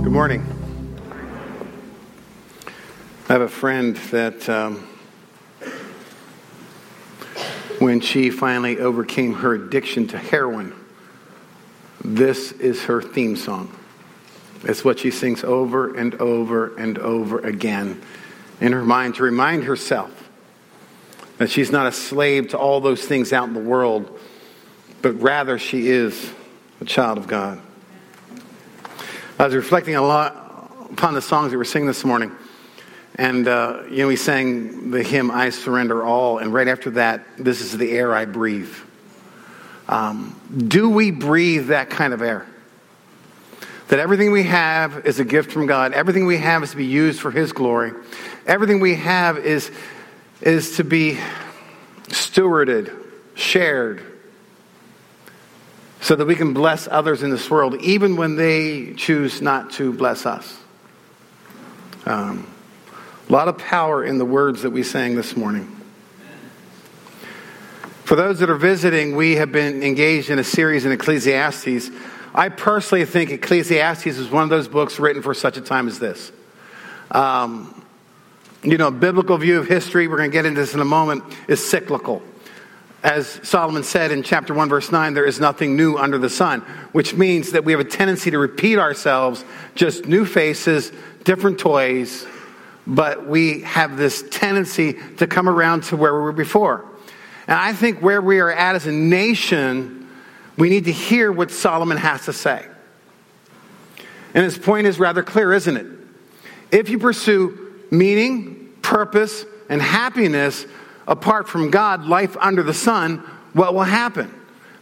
Good morning. I have a friend that um, when she finally overcame her addiction to heroin, this is her theme song. It's what she sings over and over and over again in her mind to remind herself that she's not a slave to all those things out in the world, but rather she is a child of God. I was reflecting a lot upon the songs that we were singing this morning. And, uh, you know, we sang the hymn, I Surrender All. And right after that, this is the air I breathe. Um, do we breathe that kind of air? That everything we have is a gift from God. Everything we have is to be used for His glory. Everything we have is, is to be stewarded, shared, so that we can bless others in this world, even when they choose not to bless us. Um, a lot of power in the words that we sang this morning. For those that are visiting, we have been engaged in a series in Ecclesiastes. I personally think Ecclesiastes is one of those books written for such a time as this. Um, you know, biblical view of history, we're going to get into this in a moment, is cyclical as Solomon said in chapter 1, verse 9, there is nothing new under the sun, which means that we have a tendency to repeat ourselves, just new faces, different toys, but we have this tendency to come around to where we were before. And I think where we are at as a nation, we need to hear what Solomon has to say. And his point is rather clear, isn't it? If you pursue meaning, purpose, and happiness apart from God, life under the sun, what will happen?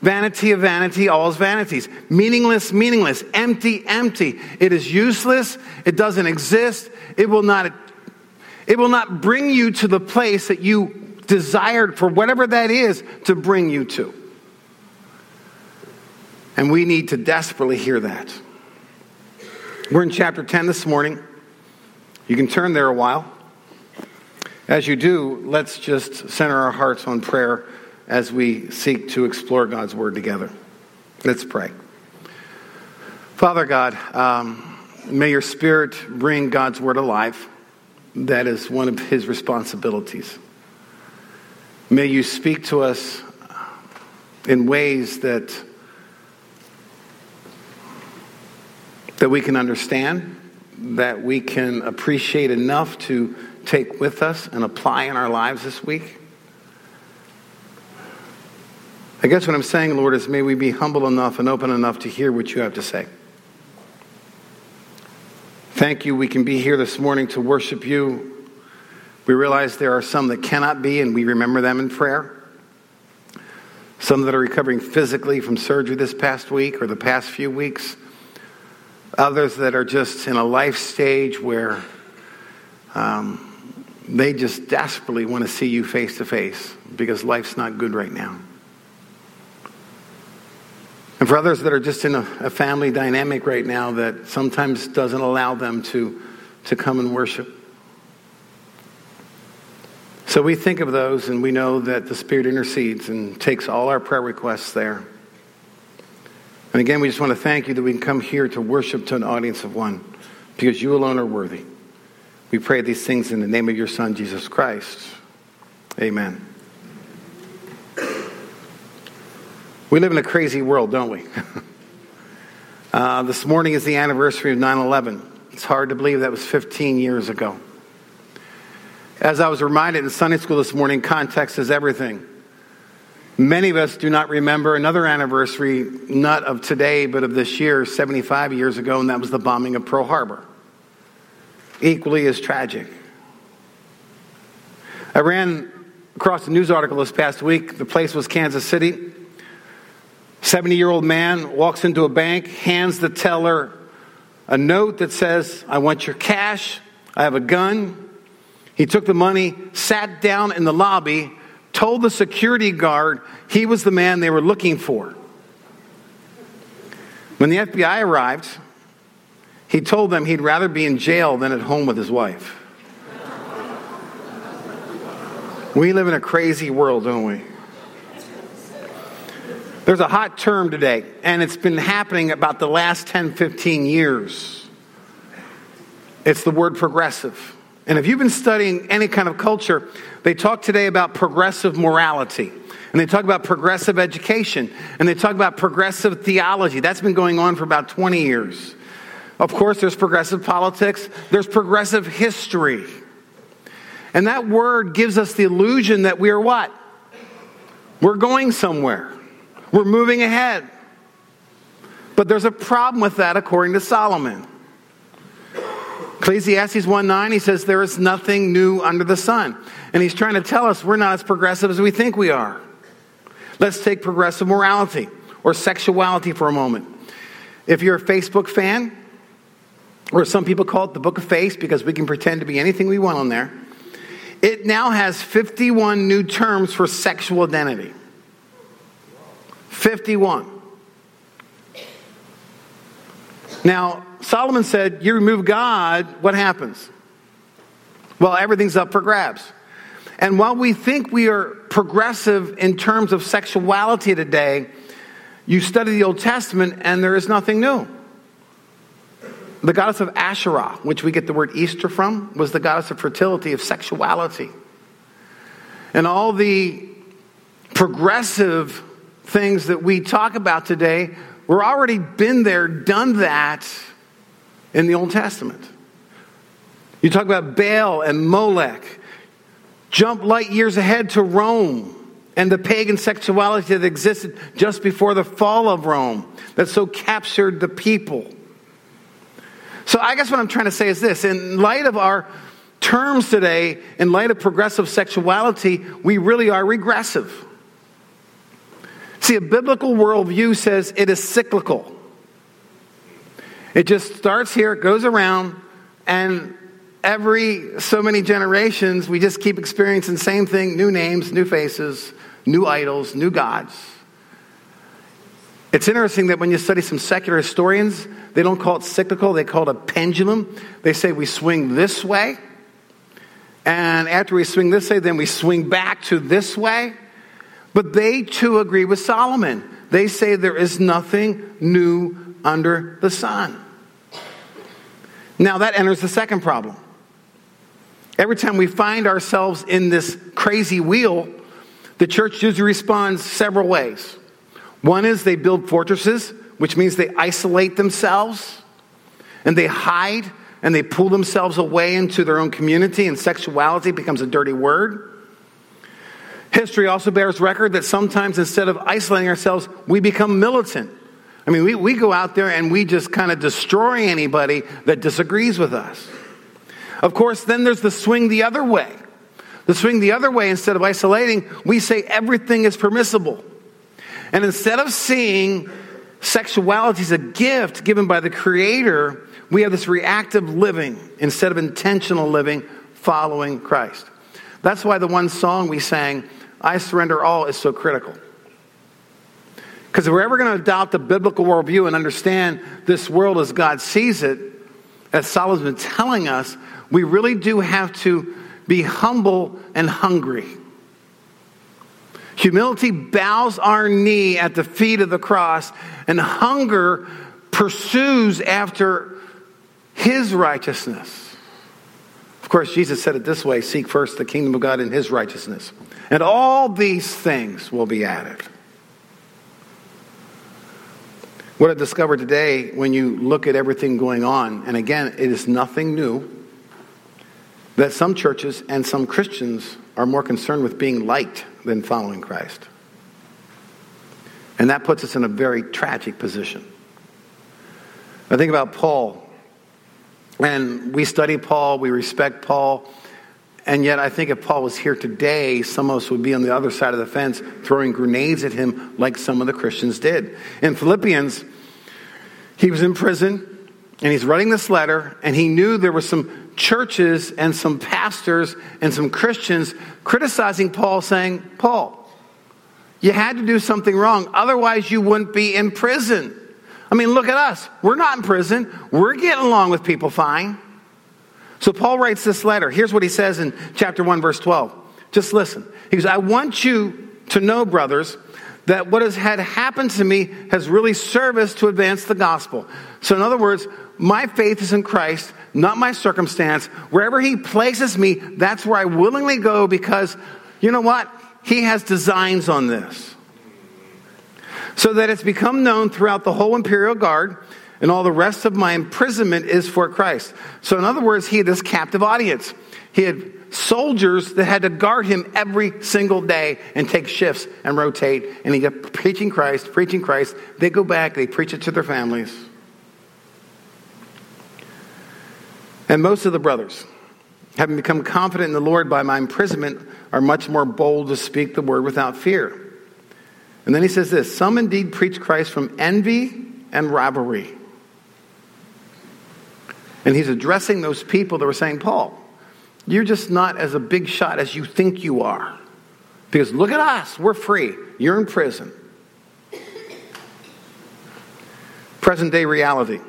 Vanity of vanity, all is vanities. Meaningless, meaningless. Empty, empty. It is useless. It doesn't exist. It will not, it will not bring you to the place that you desired for whatever that is to bring you to. And we need to desperately hear that. We're in chapter 10 this morning. You can turn there a while. As you do, let's just center our hearts on prayer as we seek to explore God's Word together. Let's pray. Father God, um, may your Spirit bring God's Word alive. That is one of His responsibilities. May you speak to us in ways that, that we can understand, that we can appreciate enough to take with us and apply in our lives this week? I guess what I'm saying, Lord, is may we be humble enough and open enough to hear what you have to say. Thank you. We can be here this morning to worship you. We realize there are some that cannot be, and we remember them in prayer. Some that are recovering physically from surgery this past week or the past few weeks. Others that are just in a life stage where um, they just desperately want to see you face to face because life's not good right now. And for others that are just in a, a, family dynamic right now that sometimes doesn't allow them to, to come and worship. So we think of those and we know that the Spirit intercedes and takes all our prayer requests there. And again, we just want to thank you that we can come here to worship to an audience of one because you alone are worthy. We pray these things in the name of your Son, Jesus Christ. Amen. We live in a crazy world, don't we? uh, this morning is the anniversary of 9 11. It's hard to believe that was 15 years ago. As I was reminded in Sunday school this morning, context is everything. Many of us do not remember another anniversary, not of today, but of this year, 75 years ago, and that was the bombing of Pearl Harbor equally as tragic. I ran across a news article this past week. The place was Kansas City. 70 year old man walks into a bank, hands the teller a note that says, I want your cash. I have a gun. He took the money, sat down in the lobby, told the security guard he was the man they were looking for. When the FBI arrived, he told them he'd rather be in jail than at home with his wife. We live in a crazy world, don't we? There's a hot term today, and it's been happening about the last 10, 15 years. It's the word progressive. And if you've been studying any kind of culture, they talk today about progressive morality. And they talk about progressive education. And they talk about progressive theology. That's been going on for about 20 years. Of course, there's progressive politics, there's progressive history. And that word gives us the illusion that we are what? We're going somewhere, we're moving ahead. But there's a problem with that, according to Solomon. Ecclesiastes 1 9, he says, There is nothing new under the sun. And he's trying to tell us we're not as progressive as we think we are. Let's take progressive morality or sexuality for a moment. If you're a Facebook fan, or some people call it the book of face because we can pretend to be anything we want on there, it now has 51 new terms for sexual identity. 51. Now, Solomon said, You remove God, what happens? Well, everything's up for grabs. And while we think we are progressive in terms of sexuality today, you study the Old Testament and there is nothing new. The goddess of Asherah, which we get the word Easter from, was the goddess of fertility, of sexuality. And all the progressive things that we talk about today, we're already been there, done that in the Old Testament. You talk about Baal and Molech. Jump light years ahead to Rome and the pagan sexuality that existed just before the fall of Rome that so captured the people. So I guess what I'm trying to say is this in light of our terms today, in light of progressive sexuality, we really are regressive. See, a biblical worldview says it is cyclical. It just starts here, it goes around, and every so many generations, we just keep experiencing the same thing new names, new faces, new idols, new gods. It's interesting that when you study some secular historians, they don't call it cyclical, they call it a pendulum. They say we swing this way, and after we swing this way, then we swing back to this way. But they too agree with Solomon. They say there is nothing new under the sun. Now that enters the second problem. Every time we find ourselves in this crazy wheel, the church usually responds several ways. One is they build fortresses which means they isolate themselves and they hide and they pull themselves away into their own community, and sexuality becomes a dirty word. History also bears record that sometimes instead of isolating ourselves, we become militant. I mean, we, we go out there and we just kind of destroy anybody that disagrees with us. Of course, then there's the swing the other way. The swing the other way, instead of isolating, we say everything is permissible. And instead of seeing sexuality as a gift given by the Creator, we have this reactive living instead of intentional living following Christ. That's why the one song we sang, I Surrender All, is so critical. Because if we're ever going to adopt the biblical worldview and understand this world as God sees it, as Solomon's been telling us, we really do have to be humble and hungry. Humility bows our knee at the feet of the cross, and hunger pursues after his righteousness. Of course, Jesus said it this way seek first the kingdom of God and his righteousness, and all these things will be added. What I discovered today when you look at everything going on, and again, it is nothing new, that some churches and some Christians are more concerned with being liked than following Christ. And that puts us in a very tragic position. I think about Paul. And we study Paul, we respect Paul. And yet, I think if Paul was here today, some of us would be on the other side of the fence throwing grenades at him like some of the Christians did. In Philippians, he was in prison and he's writing this letter, and he knew there were some churches and some pastors and some Christians criticizing Paul, saying, Paul, you had to do something wrong. Otherwise, you wouldn't be in prison. I mean, look at us. We're not in prison. We're getting along with people fine. So Paul writes this letter. Here's what he says in chapter 1, verse 12. Just listen. He goes, I want you to know, brothers, that what has had happened to me has really serviced to advance the gospel. So, in other words, my faith is in Christ, not my circumstance. Wherever He places me, that's where I willingly go because, you know what? He has designs on this. So that it's become known throughout the whole imperial guard, and all the rest of my imprisonment is for Christ. So, in other words, he had this captive audience. He had soldiers that had to guard him every single day and take shifts and rotate. And he kept preaching Christ, preaching Christ. They go back, they preach it to their families. And most of the brothers, having become confident in the Lord by my imprisonment, are much more bold to speak the word without fear. And then he says this Some indeed preach Christ from envy and rivalry. And he's addressing those people that were saying, Paul, you're just not as a big shot as you think you are. Because look at us, we're free. You're in prison. Present day reality.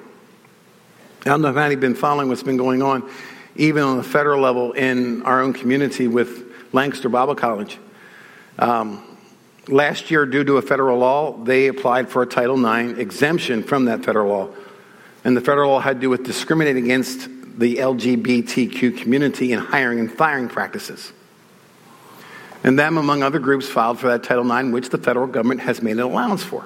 I don't know if anybody's been following what's been going on, even on the federal level in our own community with Lancaster Bible College. Um, last year, due to a federal law, they applied for a Title IX exemption from that federal law. And the federal law had to do with discriminating against the LGBTQ community in hiring and firing practices. And them, among other groups, filed for that Title IX, which the federal government has made an allowance for.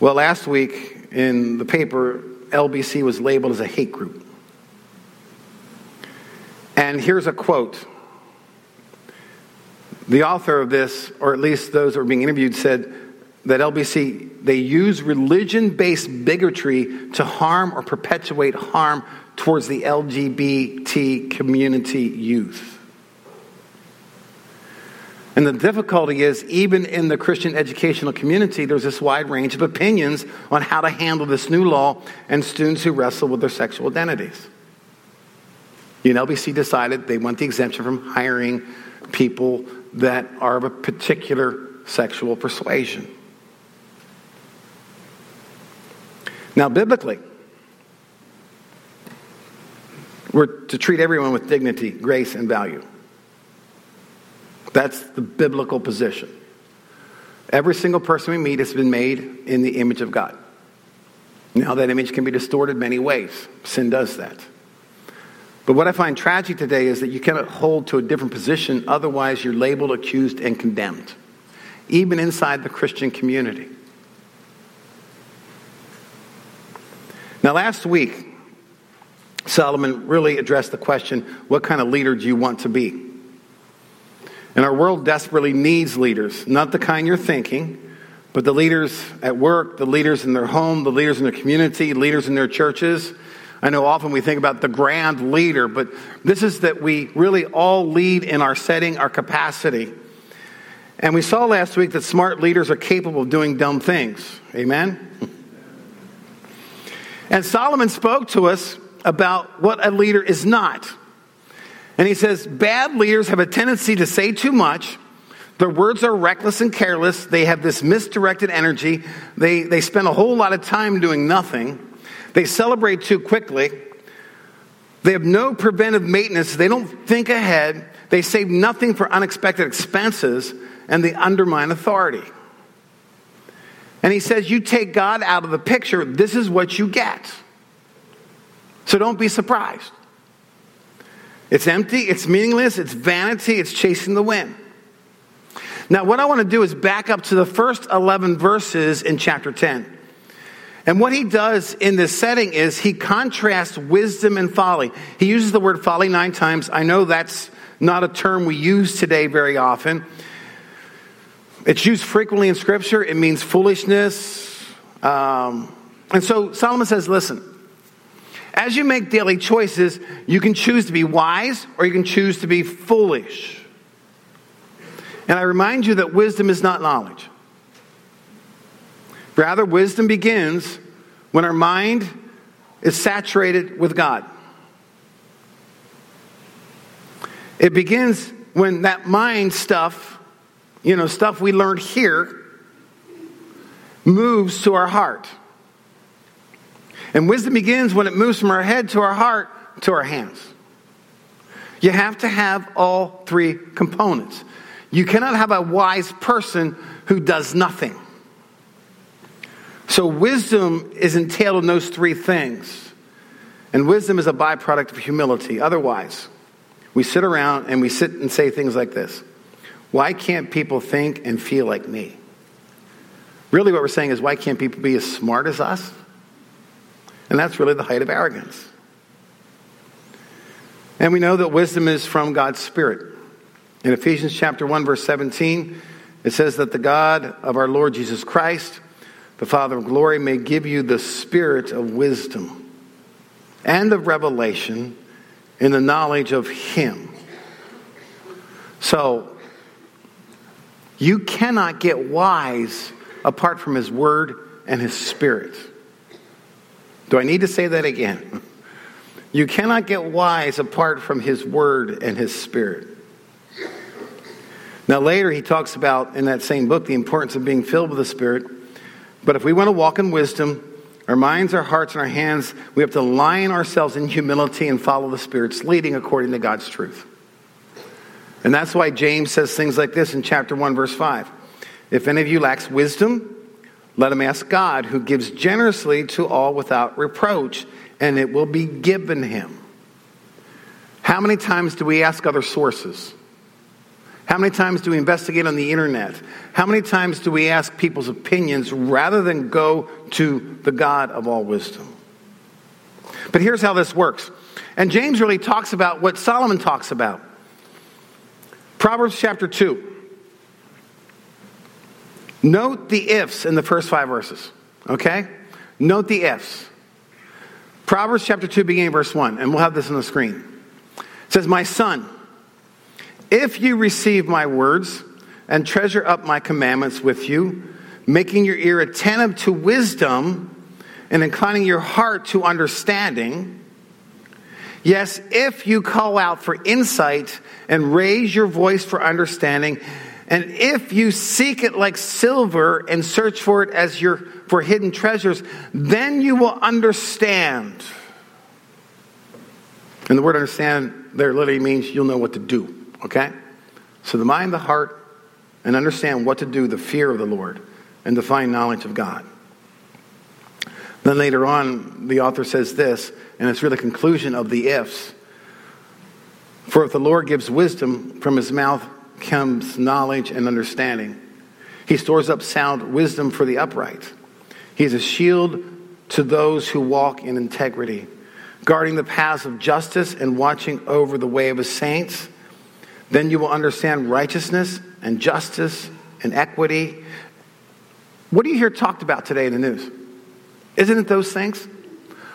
Well, last week in the paper, LBC was labeled as a hate group. And here's a quote. The author of this, or at least those that were being interviewed, said that LBC, they use religion based bigotry to harm or perpetuate harm towards the LGBT community youth. And the difficulty is, even in the Christian educational community, there's this wide range of opinions on how to handle this new law and students who wrestle with their sexual identities. And LBC decided they want the exemption from hiring people that are of a particular sexual persuasion. Now, biblically, we're to treat everyone with dignity, grace, and value. That's the biblical position. Every single person we meet has been made in the image of God. Now, that image can be distorted many ways. Sin does that. But what I find tragic today is that you cannot hold to a different position, otherwise, you're labeled, accused, and condemned, even inside the Christian community. Now, last week, Solomon really addressed the question what kind of leader do you want to be? And our world desperately needs leaders, not the kind you're thinking, but the leaders at work, the leaders in their home, the leaders in their community, leaders in their churches. I know often we think about the grand leader, but this is that we really all lead in our setting, our capacity. And we saw last week that smart leaders are capable of doing dumb things. Amen? And Solomon spoke to us about what a leader is not. And he says, bad leaders have a tendency to say too much. Their words are reckless and careless. They have this misdirected energy. They, they spend a whole lot of time doing nothing. They celebrate too quickly. They have no preventive maintenance. They don't think ahead. They save nothing for unexpected expenses, and they undermine authority. And he says, You take God out of the picture, this is what you get. So don't be surprised. It's empty, it's meaningless, it's vanity, it's chasing the wind. Now, what I want to do is back up to the first 11 verses in chapter 10. And what he does in this setting is he contrasts wisdom and folly. He uses the word folly nine times. I know that's not a term we use today very often. It's used frequently in Scripture. It means foolishness. Um, and so Solomon says, listen, as you make daily choices, you can choose to be wise or you can choose to be foolish. And I remind you that wisdom is not knowledge. Rather, wisdom begins when our mind is saturated with God. It begins when that mind stuff, you know, stuff we learned here, moves to our heart. And wisdom begins when it moves from our head to our heart to our hands. You have to have all three components. You cannot have a wise person who does nothing. So wisdom is entailed in those three things. And wisdom is a byproduct of humility. Otherwise, we sit around and we sit and say things like this Why can't people think and feel like me? Really, what we're saying is, why can't people be as smart as us? And that's really the height of arrogance. And we know that wisdom is from God's Spirit. In Ephesians chapter 1 verse 17, it says that the God of our Lord Jesus Christ, the Father of glory, may give you the spirit of wisdom and of revelation in the knowledge of him. So, you cannot get wise apart from his word and his spirit. Do I need to say that again? You cannot get wise apart from his word and his spirit. Now, later he talks about in that same book the importance of being filled with the Spirit. But if we want to walk in wisdom, our minds, our hearts, and our hands, we have to align ourselves in humility and follow the Spirit's leading according to God's truth. And that's why James says things like this in chapter 1, verse 5. If any of you lacks wisdom, let him ask God, who gives generously to all without reproach, and it will be given him. How many times do we ask other sources? How many times do we investigate on the internet? How many times do we ask people's opinions rather than go to the God of all wisdom? But here's how this works. And James really talks about what Solomon talks about. Proverbs chapter 2. Note the ifs in the first five verses, okay? Note the ifs. Proverbs chapter 2, beginning verse 1, and we'll have this on the screen. It says, My son, if you receive my words and treasure up my commandments with you, making your ear attentive to wisdom and inclining your heart to understanding, yes, if you call out for insight and raise your voice for understanding, and if you seek it like silver and search for it as your for hidden treasures, then you will understand. And the word understand there literally means you'll know what to do. Okay? So the mind, the heart, and understand what to do, the fear of the Lord, and the fine knowledge of God. Then later on, the author says this, and it's really the conclusion of the ifs. For if the Lord gives wisdom, from his mouth comes knowledge and understanding. He stores up sound wisdom for the upright. He is a shield to those who walk in integrity, guarding the paths of justice and watching over the way of his saints. Then you will understand righteousness and justice and equity. What do you hear talked about today in the news? Isn't it those things?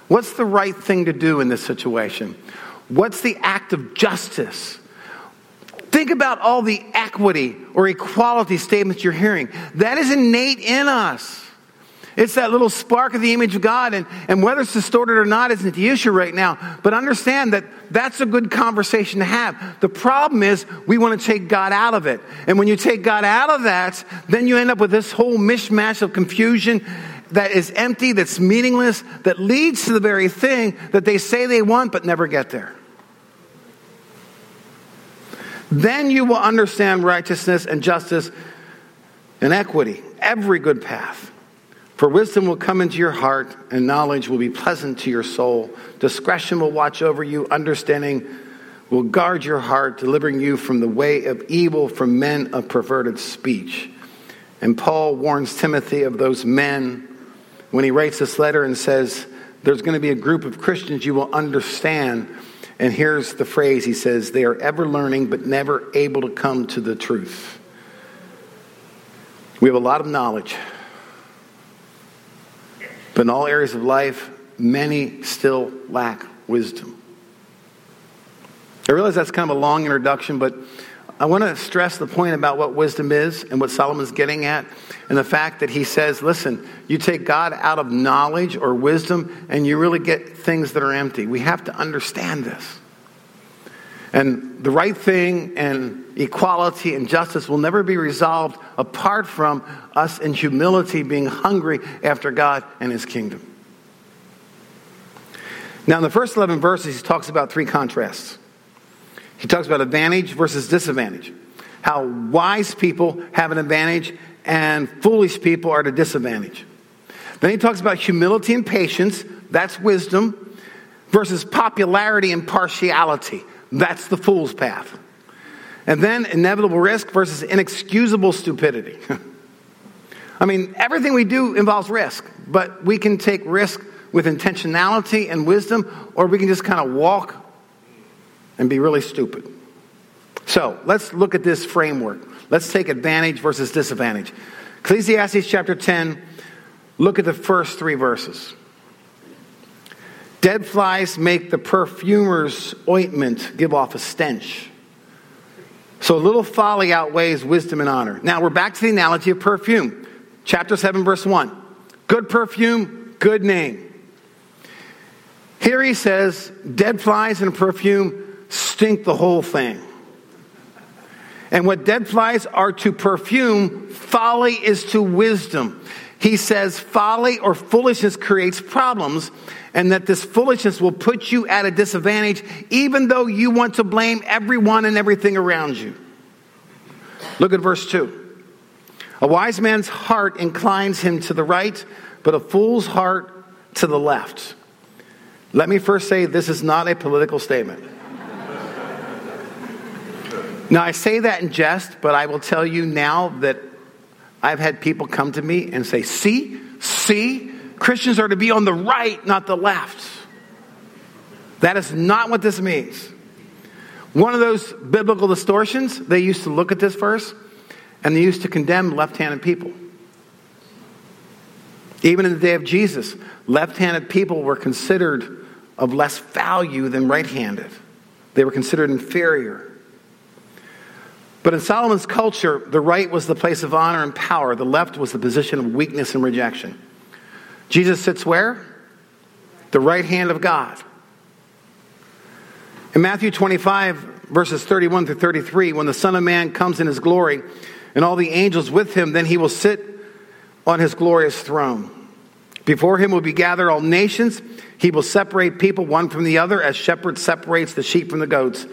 What's the right thing to do in this situation? What's the act of justice? Think about all the equity or equality statements you're hearing. That is innate in us. It's that little spark of the image of God, and, and whether it's distorted or not isn't the issue right now. But understand that that's a good conversation to have. The problem is we want to take God out of it. And when you take God out of that, then you end up with this whole mishmash of confusion that is empty, that's meaningless, that leads to the very thing that they say they want but never get there. Then you will understand righteousness and justice and equity, every good path. For wisdom will come into your heart, and knowledge will be pleasant to your soul. Discretion will watch over you, understanding will guard your heart, delivering you from the way of evil, from men of perverted speech. And Paul warns Timothy of those men when he writes this letter and says, There's going to be a group of Christians you will understand. And here's the phrase he says, They are ever learning, but never able to come to the truth. We have a lot of knowledge. But in all areas of life, many still lack wisdom. I realize that's kind of a long introduction, but I want to stress the point about what wisdom is and what Solomon's getting at, and the fact that he says, listen, you take God out of knowledge or wisdom, and you really get things that are empty. We have to understand this. And the right thing and equality and justice will never be resolved apart from us in humility being hungry after God and His kingdom. Now, in the first 11 verses, he talks about three contrasts. He talks about advantage versus disadvantage. How wise people have an advantage and foolish people are at a disadvantage. Then he talks about humility and patience, that's wisdom, versus popularity and partiality, that's the fool's path. And then inevitable risk versus inexcusable stupidity. I mean, everything we do involves risk, but we can take risk with intentionality and wisdom, or we can just kind of walk and be really stupid. So let's look at this framework. Let's take advantage versus disadvantage. Ecclesiastes chapter 10, look at the first three verses. Dead flies make the perfumer's ointment give off a stench. So a little folly outweighs wisdom and honor. Now we're back to the analogy of perfume. Chapter 7, verse 1. Good perfume, good name. Here he says, dead flies and perfume stink the whole thing. And what dead flies are to perfume, folly is to wisdom. He says folly or foolishness creates problems, and that this foolishness will put you at a disadvantage, even though you want to blame everyone and everything around you. Look at verse 2. A wise man's heart inclines him to the right, but a fool's heart to the left. Let me first say this is not a political statement. Now, I say that in jest, but I will tell you now that I've had people come to me and say, See, see, Christians are to be on the right, not the left. That is not what this means. One of those biblical distortions, they used to look at this verse and they used to condemn left handed people. Even in the day of Jesus, left handed people were considered of less value than right handed, they were considered inferior. But in Solomon's culture, the right was the place of honor and power, the left was the position of weakness and rejection. Jesus sits where? The right hand of God. In Matthew 25, verses 31 through 33, when the Son of Man comes in his glory and all the angels with him, then he will sit on his glorious throne. Before him will be gathered all nations. He will separate people one from the other as shepherd separates the sheep from the goats.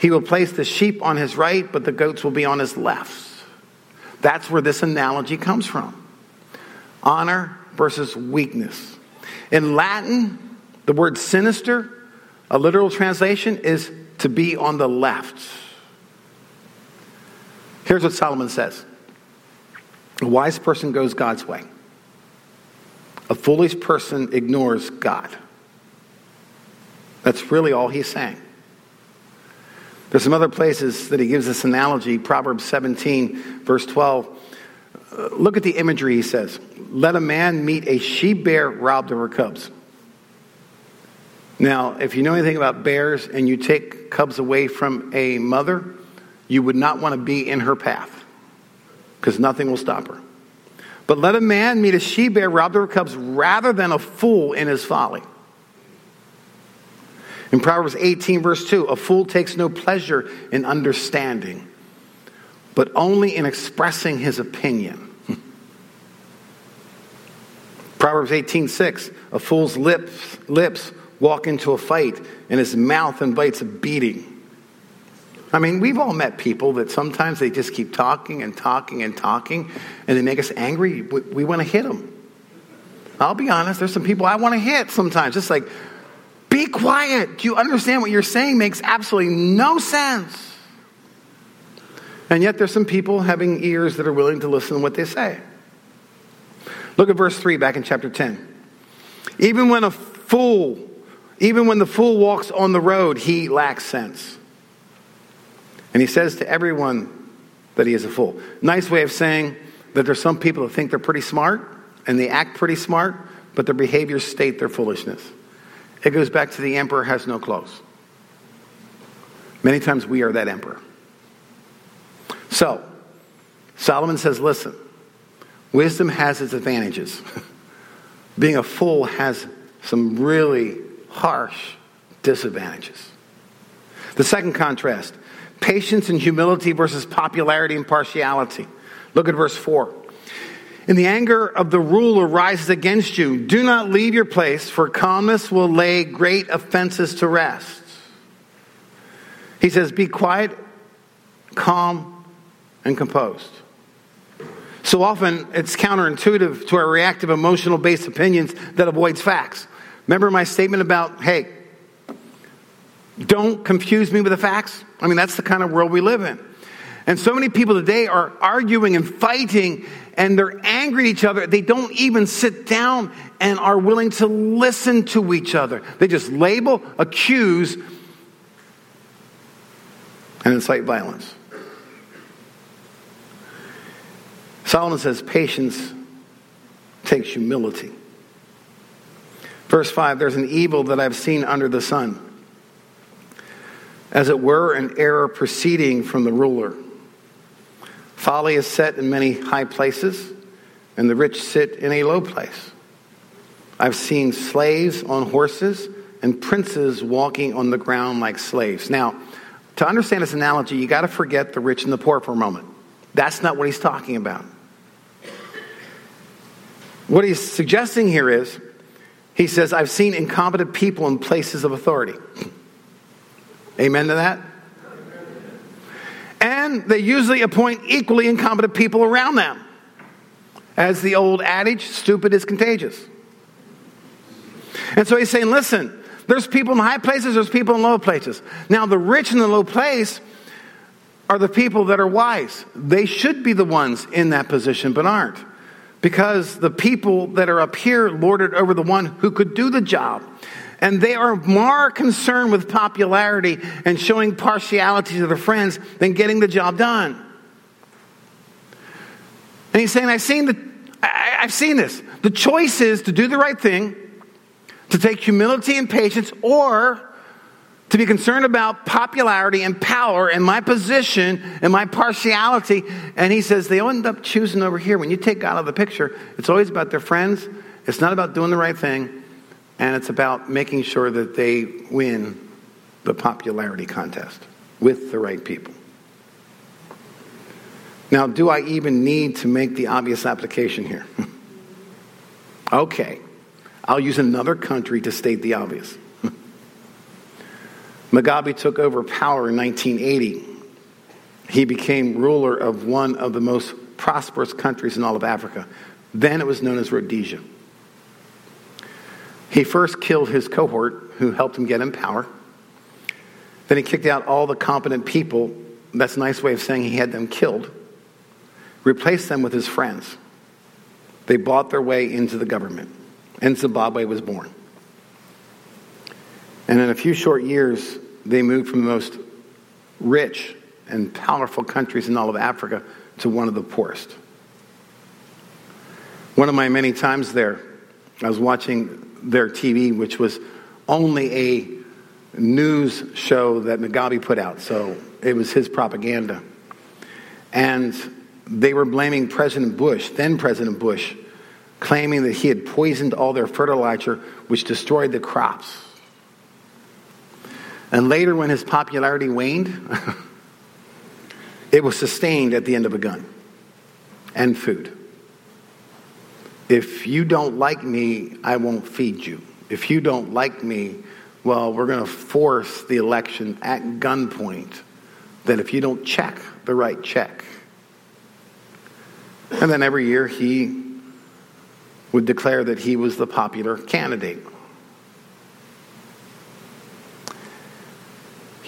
He will place the sheep on his right, but the goats will be on his left. That's where this analogy comes from honor versus weakness. In Latin, the word sinister, a literal translation, is to be on the left. Here's what Solomon says A wise person goes God's way, a foolish person ignores God. That's really all he's saying. There's some other places that he gives this analogy. Proverbs 17, verse 12. Uh, look at the imagery he says. Let a man meet a she bear robbed of her cubs. Now, if you know anything about bears and you take cubs away from a mother, you would not want to be in her path because nothing will stop her. But let a man meet a she bear robbed of her cubs rather than a fool in his folly. In Proverbs 18, verse 2, a fool takes no pleasure in understanding, but only in expressing his opinion. Proverbs 18, 6, a fool's lips, lips walk into a fight, and his mouth invites a beating. I mean, we've all met people that sometimes they just keep talking and talking and talking, and they make us angry. We, we want to hit them. I'll be honest, there's some people I want to hit sometimes. Just like, be quiet. Do you understand what you're saying makes absolutely no sense? And yet there's some people having ears that are willing to listen to what they say. Look at verse 3 back in chapter 10. Even when a fool even when the fool walks on the road, he lacks sense. And he says to everyone that he is a fool. Nice way of saying that there's some people that think they're pretty smart and they act pretty smart, but their behaviors state their foolishness. It goes back to the emperor has no clothes. Many times we are that emperor. So, Solomon says, listen, wisdom has its advantages. Being a fool has some really harsh disadvantages. The second contrast patience and humility versus popularity and partiality. Look at verse 4. In the anger of the ruler rises against you. Do not leave your place, for calmness will lay great offenses to rest. He says, Be quiet, calm, and composed. So often it's counterintuitive to our reactive, emotional based opinions that avoids facts. Remember my statement about, hey, don't confuse me with the facts? I mean, that's the kind of world we live in. And so many people today are arguing and fighting and they're angry at each other. They don't even sit down and are willing to listen to each other. They just label, accuse, and incite violence. Solomon says patience takes humility. Verse 5 There's an evil that I've seen under the sun, as it were, an error proceeding from the ruler. Folly is set in many high places, and the rich sit in a low place. I've seen slaves on horses and princes walking on the ground like slaves. Now, to understand this analogy, you got to forget the rich and the poor for a moment. That's not what he's talking about. What he's suggesting here is he says, I've seen incompetent people in places of authority. Amen to that? They usually appoint equally incompetent people around them. As the old adage, stupid is contagious. And so he's saying, listen, there's people in high places, there's people in low places. Now, the rich in the low place are the people that are wise. They should be the ones in that position, but aren't. Because the people that are up here lorded over the one who could do the job. And they are more concerned with popularity and showing partiality to their friends than getting the job done. And he's saying, I've seen, the, I, I've seen this. The choice is to do the right thing, to take humility and patience, or to be concerned about popularity and power and my position and my partiality. And he says they end up choosing over here. When you take God out of the picture, it's always about their friends. It's not about doing the right thing and it's about making sure that they win the popularity contest with the right people. Now, do I even need to make the obvious application here? okay, I'll use another country to state the obvious. Mugabe took over power in 1980. He became ruler of one of the most prosperous countries in all of Africa. Then it was known as Rhodesia. He first killed his cohort who helped him get in power. Then he kicked out all the competent people. That's a nice way of saying he had them killed. Replaced them with his friends. They bought their way into the government, and Zimbabwe was born. And in a few short years, they moved from the most rich and powerful countries in all of Africa to one of the poorest. One of my many times there, I was watching their TV, which was only a news show that Mugabe put out. So it was his propaganda. And they were blaming President Bush, then President Bush, claiming that he had poisoned all their fertilizer, which destroyed the crops. And later, when his popularity waned, it was sustained at the end of a gun and food. If you don't like me, I won't feed you. If you don't like me, well, we're going to force the election at gunpoint. Then, if you don't check the right check. And then every year he would declare that he was the popular candidate.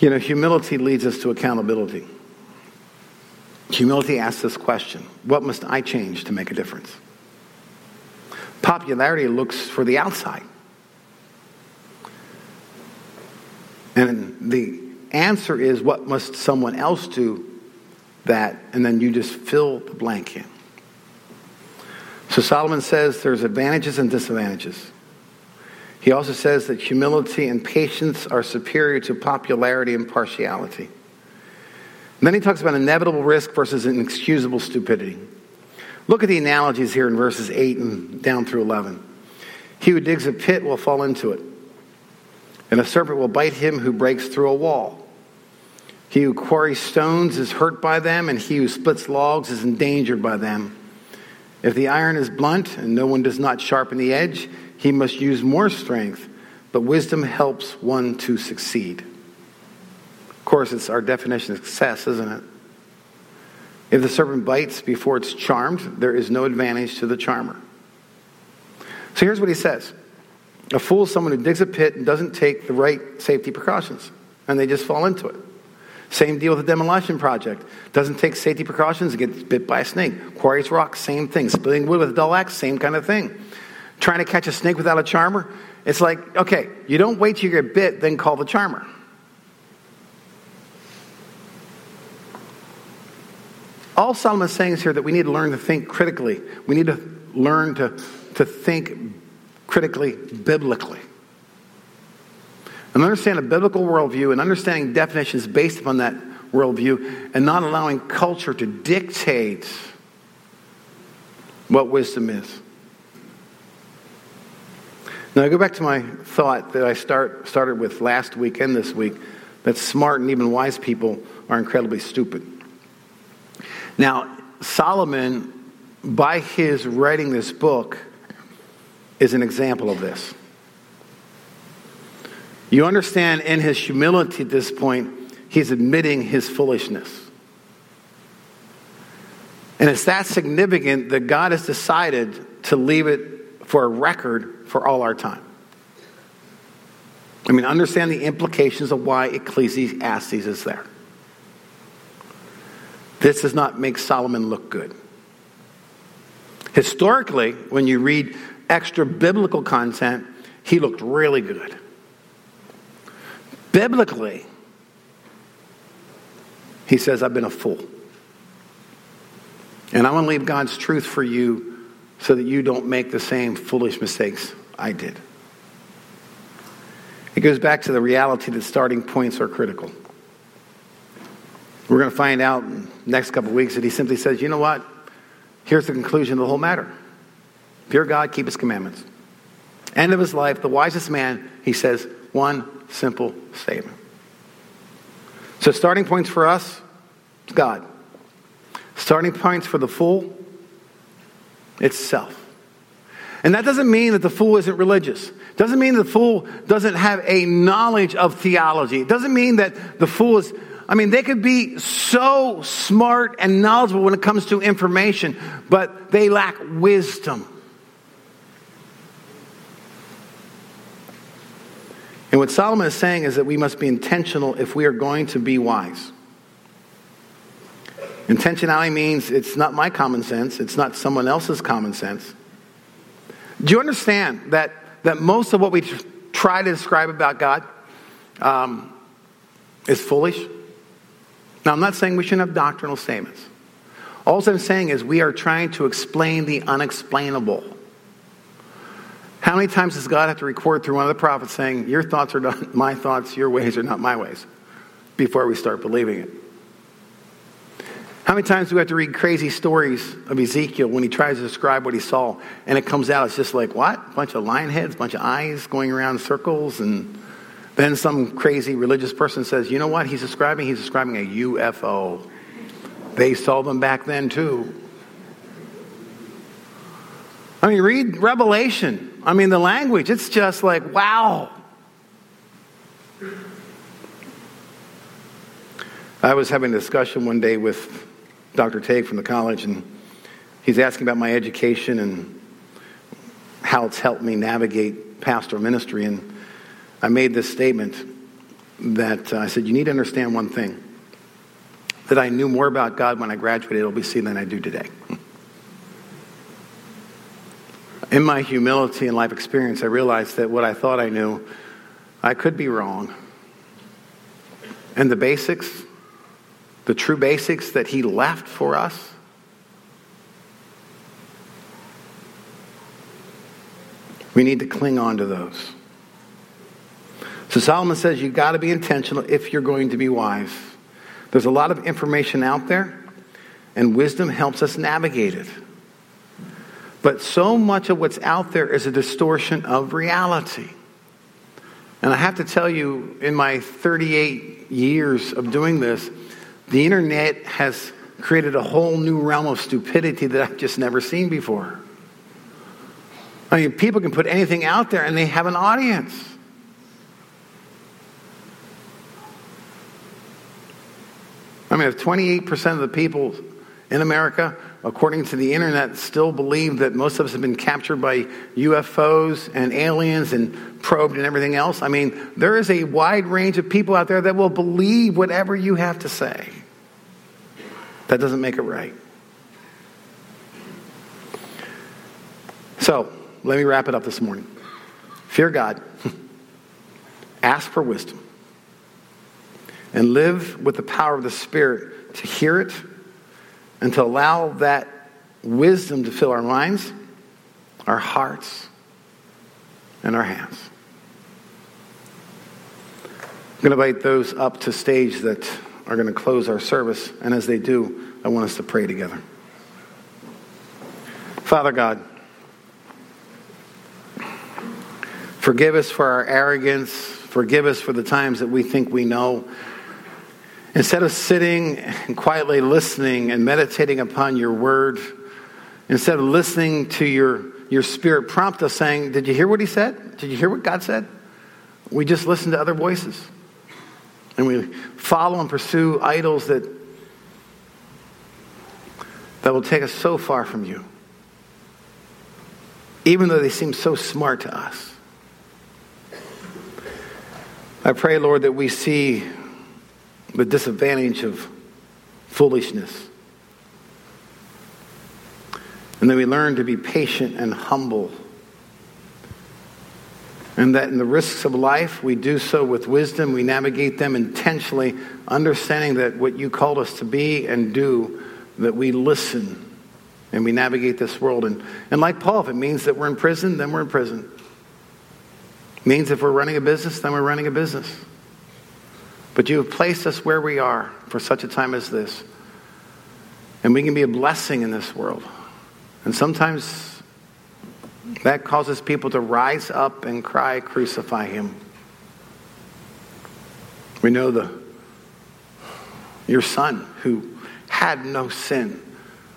You know, humility leads us to accountability. Humility asks this question What must I change to make a difference? Popularity looks for the outside. And the answer is what must someone else do that, and then you just fill the blank in. So Solomon says there's advantages and disadvantages. He also says that humility and patience are superior to popularity and partiality. And then he talks about inevitable risk versus inexcusable stupidity. Look at the analogies here in verses 8 and down through 11. He who digs a pit will fall into it, and a serpent will bite him who breaks through a wall. He who quarries stones is hurt by them, and he who splits logs is endangered by them. If the iron is blunt and no one does not sharpen the edge, he must use more strength, but wisdom helps one to succeed. Of course, it's our definition of success, isn't it? If the serpent bites before it's charmed, there is no advantage to the charmer. So here's what he says A fool is someone who digs a pit and doesn't take the right safety precautions, and they just fall into it. Same deal with the demolition project. Doesn't take safety precautions, and gets bit by a snake. Quarries rock, same thing. Splitting wood with a dull axe, same kind of thing. Trying to catch a snake without a charmer, it's like, okay, you don't wait till you get bit, then call the charmer. All Solomon is saying is here that we need to learn to think critically. We need to learn to, to think critically, biblically. And understand a biblical worldview and understanding definitions based upon that worldview and not allowing culture to dictate what wisdom is. Now, I go back to my thought that I start, started with last week and this week that smart and even wise people are incredibly stupid. Now, Solomon, by his writing this book, is an example of this. You understand in his humility at this point, he's admitting his foolishness. And it's that significant that God has decided to leave it for a record for all our time. I mean, understand the implications of why Ecclesiastes is there. This does not make Solomon look good. Historically, when you read extra biblical content, he looked really good. Biblically, he says, I've been a fool. And I want to leave God's truth for you so that you don't make the same foolish mistakes I did. It goes back to the reality that starting points are critical. We're going to find out in next couple weeks that he simply says, you know what? Here's the conclusion of the whole matter. Fear God, keep his commandments. End of his life, the wisest man, he says one simple statement. So, starting points for us, God. Starting points for the fool, it's self. And that doesn't mean that the fool isn't religious. It doesn't mean the fool doesn't have a knowledge of theology. It doesn't mean that the fool is I mean, they could be so smart and knowledgeable when it comes to information, but they lack wisdom. And what Solomon is saying is that we must be intentional if we are going to be wise. Intentionality means it's not my common sense, it's not someone else's common sense. Do you understand that, that most of what we try to describe about God um, is foolish? Now, I'm not saying we shouldn't have doctrinal statements. All I'm saying is we are trying to explain the unexplainable. How many times does God have to record through one of the prophets saying, Your thoughts are not my thoughts, your ways are not my ways, before we start believing it? How many times do we have to read crazy stories of Ezekiel when he tries to describe what he saw, and it comes out, it's just like, what? A bunch of lion heads, a bunch of eyes going around circles, and then some crazy religious person says, you know what he's describing? He's describing a UFO. They saw them back then too. I mean, read Revelation. I mean, the language, it's just like, wow. I was having a discussion one day with Dr. Tague from the college, and he's asking about my education and how it's helped me navigate pastoral ministry. And I made this statement that uh, I said, You need to understand one thing that I knew more about God when I graduated OBC than I do today. In my humility and life experience, I realized that what I thought I knew, I could be wrong. And the basics, the true basics that He left for us, we need to cling on to those. So Solomon says you've got to be intentional if you're going to be wise. There's a lot of information out there, and wisdom helps us navigate it. But so much of what's out there is a distortion of reality. And I have to tell you, in my 38 years of doing this, the internet has created a whole new realm of stupidity that I've just never seen before. I mean, people can put anything out there and they have an audience. I mean, if 28% of the people in America, according to the internet, still believe that most of us have been captured by UFOs and aliens and probed and everything else. I mean, there is a wide range of people out there that will believe whatever you have to say. That doesn't make it right. So, let me wrap it up this morning. Fear God, ask for wisdom, and live with the power of the Spirit to hear it and to allow that wisdom to fill our minds, our hearts, and our hands. I'm going to invite those up to stage that are going to close our service, and as they do, I want us to pray together. Father God, Forgive us for our arrogance. Forgive us for the times that we think we know. Instead of sitting and quietly listening and meditating upon your word, instead of listening to your, your spirit prompt us saying, Did you hear what he said? Did you hear what God said? We just listen to other voices. And we follow and pursue idols that, that will take us so far from you, even though they seem so smart to us. I pray, Lord, that we see the disadvantage of foolishness. And that we learn to be patient and humble. And that in the risks of life, we do so with wisdom. We navigate them intentionally, understanding that what you called us to be and do, that we listen and we navigate this world. And, and like Paul, if it means that we're in prison, then we're in prison means if we're running a business, then we're running a business. But you have placed us where we are for such a time as this. And we can be a blessing in this world. And sometimes that causes people to rise up and cry, Crucify him. We know the your son who had no sin,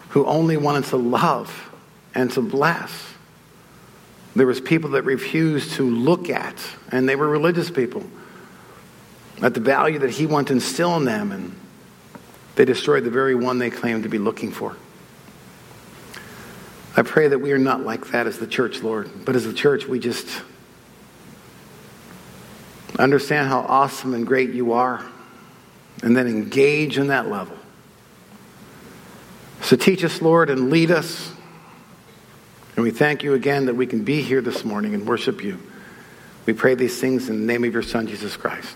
who only wanted to love and to bless there was people that refused to look at, and they were religious people, at the value that he wanted to instill in them, and they destroyed the very one they claimed to be looking for. I pray that we are not like that as the church, Lord, but as the church, we just understand how awesome and great you are, and then engage in that level. So teach us, Lord, and lead us and we thank you again that we can be here this morning and worship you. We pray these things in the name of your Son, Jesus Christ.